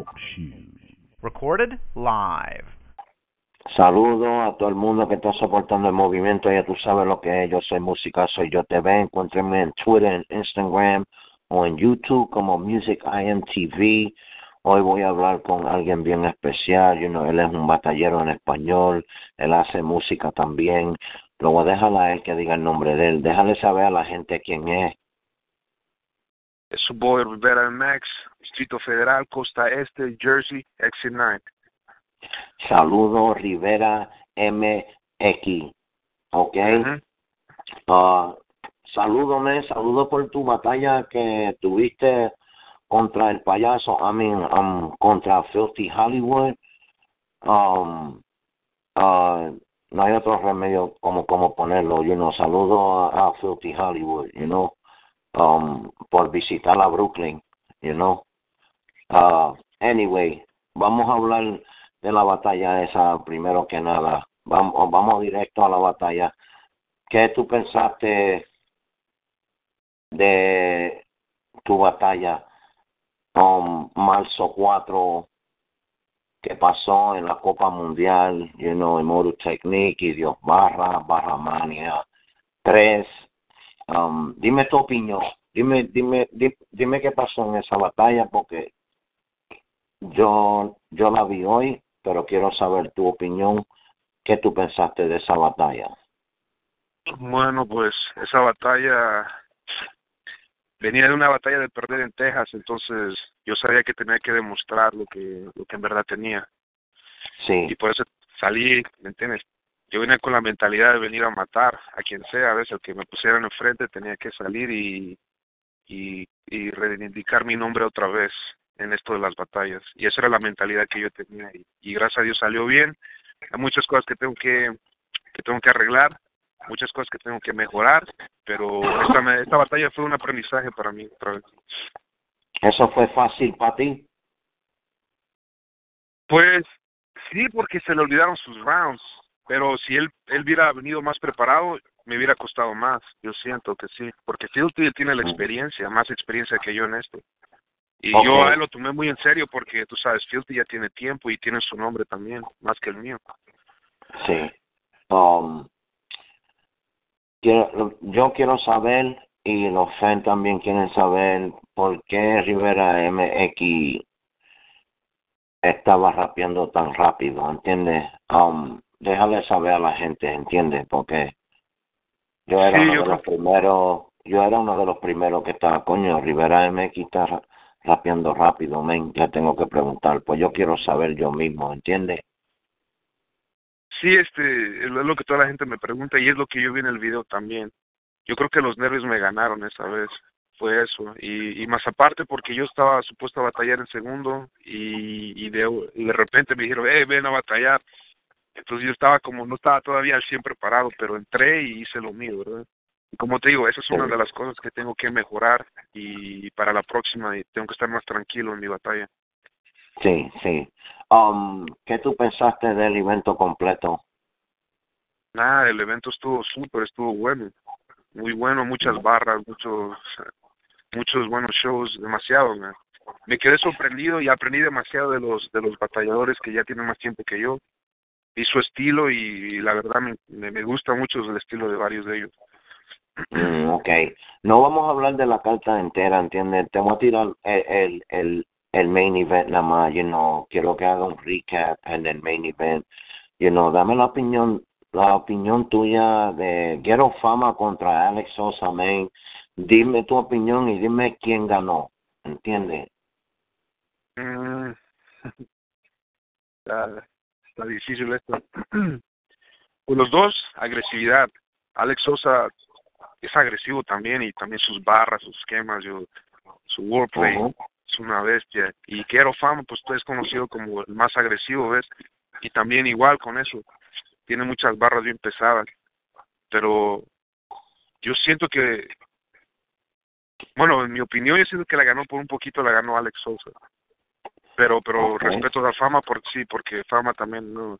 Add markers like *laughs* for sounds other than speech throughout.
Talk Shoes. Recorded live. Saludo a todo el mundo que está soportando el movimiento. Ya tú sabes lo que es. Yo soy música, soy yo TV. Encuéntrenme en Twitter, en Instagram o en YouTube como Music IMTV. Hoy voy a hablar con alguien bien especial. You know, él es un batallero en español. Él hace música también. Luego déjala a él que diga el nombre de él. Déjale saber a la gente quién es. Su boy Rivera Max, Distrito Federal, Costa Este, Jersey, Exit 9. Saludo Rivera MX. ¿Ok? Ujú. Ah, salúdame, saludo por tu batalla que tuviste contra el payaso, I mean, um, contra Filthy Hollywood. Um, ah, no hay otro remedio como, como ponerlo, you know, saludo a, a Filthy Hollywood, you know, um, por visitar a Brooklyn, you know. Ah, anyway, vamos a hablar de la batalla esa primero que nada. Vamos, vamos directo a la batalla. ¿Qué tú pensaste de tu batalla con marzo 4 que pasó en la Copa Mundial, you know, en Motor Technique y Dios Barra, Barra Mania 3? Um, dime tu opinión. Dime, dime, di- dime qué pasó en esa batalla porque yo, yo la vi hoy, pero quiero saber tu opinión. ¿Qué tú pensaste de esa batalla? Bueno, pues esa batalla venía de una batalla de perder en Texas, entonces yo sabía que tenía que demostrar lo que lo que en verdad tenía Sí, y por eso salí, ¿me entiendes? Yo vine con la mentalidad de venir a matar a quien sea, a veces el que me pusieran enfrente tenía que salir y y, y reivindicar mi nombre otra vez en esto de las batallas y esa era la mentalidad que yo tenía y, y gracias a Dios salió bien. Hay muchas cosas que tengo que que tengo que arreglar, muchas cosas que tengo que mejorar, pero esta, me- esta batalla fue un aprendizaje para mí otra vez. ¿eso fue fácil para ti? Pues sí, porque se le olvidaron sus rounds, pero si él él hubiera venido más preparado, me hubiera costado más. Yo siento que sí, porque Filthy tiene la experiencia, más experiencia que yo en esto. Y yo a él lo tomé muy en serio porque tú sabes, Filthy ya tiene tiempo y tiene su nombre también, más que el mío. Sí. Um, quiero, yo quiero saber, y los fans también quieren saber, por qué Rivera MX estaba rapeando tan rápido, ¿entiendes? Um, déjale saber a la gente, ¿entiendes? Porque yo era Sí, uno yo de creo los primeros, yo era uno de los primeros que estaba, coño, Rivera MX está ra- rapeando rápido, men, le tengo que preguntar, pues yo quiero saber yo mismo, ¿entiendes? Sí, este, es lo que toda la gente me pregunta y es lo que yo vi en el video también. Yo creo que los nervios me ganaron esa vez, fue eso. Y, y más aparte porque yo estaba supuesto a batallar en segundo y, y, de, y de repente me dijeron, eh, ven a batallar. Entonces yo estaba como, no estaba todavía al 100 preparado, pero entré y hice lo mío, ¿verdad? Y como te digo, esa es una de las cosas que tengo que mejorar y para la próxima y tengo que estar más tranquilo en mi batalla. Sí, sí. Um, ¿Qué tú pensaste del evento completo? Nada, el evento estuvo súper, estuvo bueno, muy bueno, muchas barras, muchos, muchos buenos shows, demasiado, man. Me quedé sorprendido y aprendí demasiado de los de los batalladores que ya tienen más tiempo que yo y su estilo y, la verdad me, me, gusta mucho el estilo de varios de ellos. Mm, ok. No vamos a hablar de la carta entera, ¿entiendes? Te voy a tirar el, el, el, el main event nada más, you know. Quiero que haga un recap en el main event. You know, dame la opinión, la opinión tuya de Quiero Fama contra Alex Sosa, man. Dime tu opinión y dime quién ganó, ¿entiendes? Mm. *laughs* está, difícil esto. *clears throat* Pues los dos, agresividad. Alex Sosa es agresivo también y también sus barras, sus esquemas, yo, su wordplay es una bestia. Y Quiero Fama, pues tú es conocido como el más agresivo, ¿ves? Y también igual con eso, tiene muchas barras bien pesadas. Pero yo siento que, bueno, en mi opinión, yo siento que la ganó por un poquito, la ganó Alex Sosa. Pero, pero Ok. respeto a Fama, por sí, porque Fama también, no.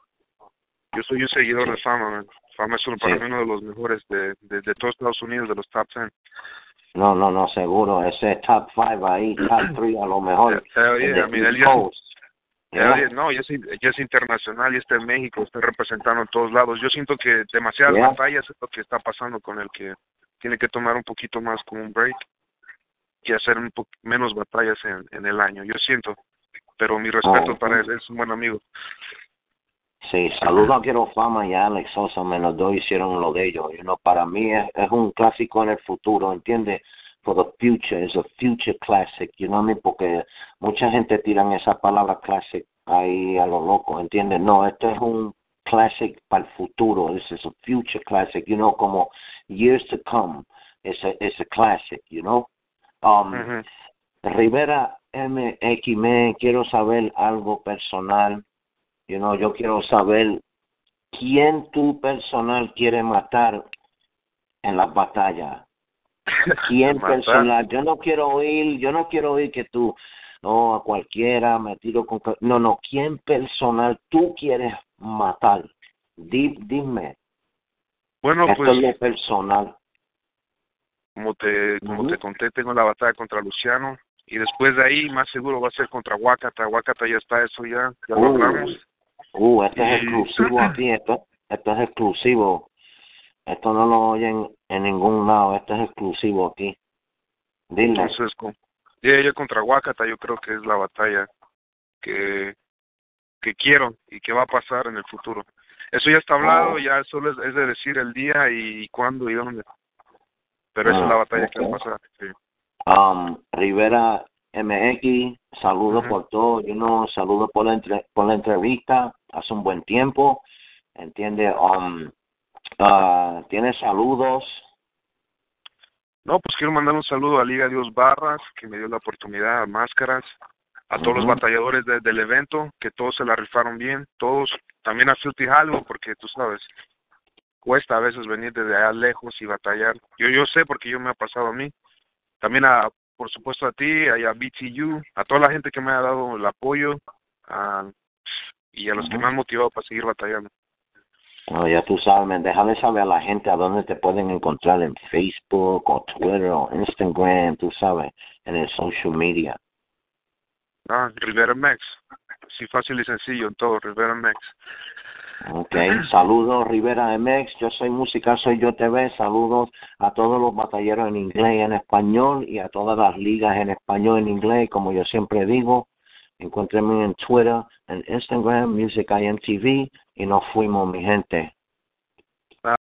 Yo soy un seguidor de Fama, man. Fama es uno, para mí uno de los mejores de, de, de todos Estados Unidos, de los top 10. No, no, no, seguro. Ese top five ahí, *clears throat* top three a lo mejor. Yeah, ya. Ya, Yeah. no, ya es, ya es internacional y está en México, está representando en todos lados. Yo siento que demasiadas batallas es lo que está pasando con el que tiene que tomar un poquito más como un break y hacer un po menos batallas en, en el año. Yo siento, pero mi respeto Oh, para ok. él, es un buen amigo. Sí, saludo a Quiero Fama y a Alex Sosa, me los dos hicieron lo de ellos. You know, para mí es, es un clásico en el futuro, ¿entiendes? For the future, es a future classic, you know what I mean? Porque mucha gente tiran esa palabra classic ahí a lo loco, ¿entiendes? No, este es un classic para el futuro, this is a future classic, you know, como years to come, it's a, it's a classic, you know? Um. Rivera MX, quiero saber algo personal. You know, yo quiero saber quién tu personal quiere matar en las batallas. ¿Quién *laughs* personal? Yo no quiero oír, yo no quiero oír que tú, no, a cualquiera me tiro con... No, no, ¿quién personal tú quieres matar? Di, dime, Bueno, esto pues es lo personal. como te como Ujú. te conté, tengo la batalla contra Luciano y después de ahí más seguro va a ser contra Huacata. Huacata ya está eso ya, ya lo hablamos. Uh, este es exclusivo *laughs* aquí, esto, esto es exclusivo. Esto no lo oyen en ningún lado, esto es exclusivo aquí. Dile. Entonces, con, y ella contra Huacata yo creo que es la batalla que, que quiero y que va a pasar en el futuro. Eso ya está hablado, Oh. ya solo es, es de decir el día y cuándo y dónde. Pero esa es Ah, la batalla que va a pasar. sí. Um, Rivera MX, saludos Ujú. por todo, yo no saludo por la, entre- por la entrevista, hace un buen tiempo, entiende, um, tiene saludos, No, pues quiero mandar un saludo a Liga Dios Barras, que me dio la oportunidad, a Máscaras, a todos los batalladores de- del evento, que todos se la rifaron bien, todos, también a Filthy Hollywood, porque tú sabes, cuesta a veces venir desde allá lejos y batallar. Yo yo sé porque yo me ha pasado a mí. También a, por supuesto a ti, y a BTU, a toda la gente que me ha dado el apoyo, a- y a los que me han motivado para seguir batallando. Bueno, ya tú sabes, déjale saber a la gente a dónde te pueden encontrar en Facebook o Twitter o Instagram, tú sabes, en el social media. Ah, Rivera Max. Sí, fácil y sencillo en todo, Rivera Max. Ok, saludos Rivera MX, yo soy música, soy yo TV, saludos a todos los batalleros en inglés y en español y a todas las ligas en español y en inglés, como yo siempre digo, encuéntrenme en Twitter, en Instagram, Music IMTV y nos fuimos mi gente.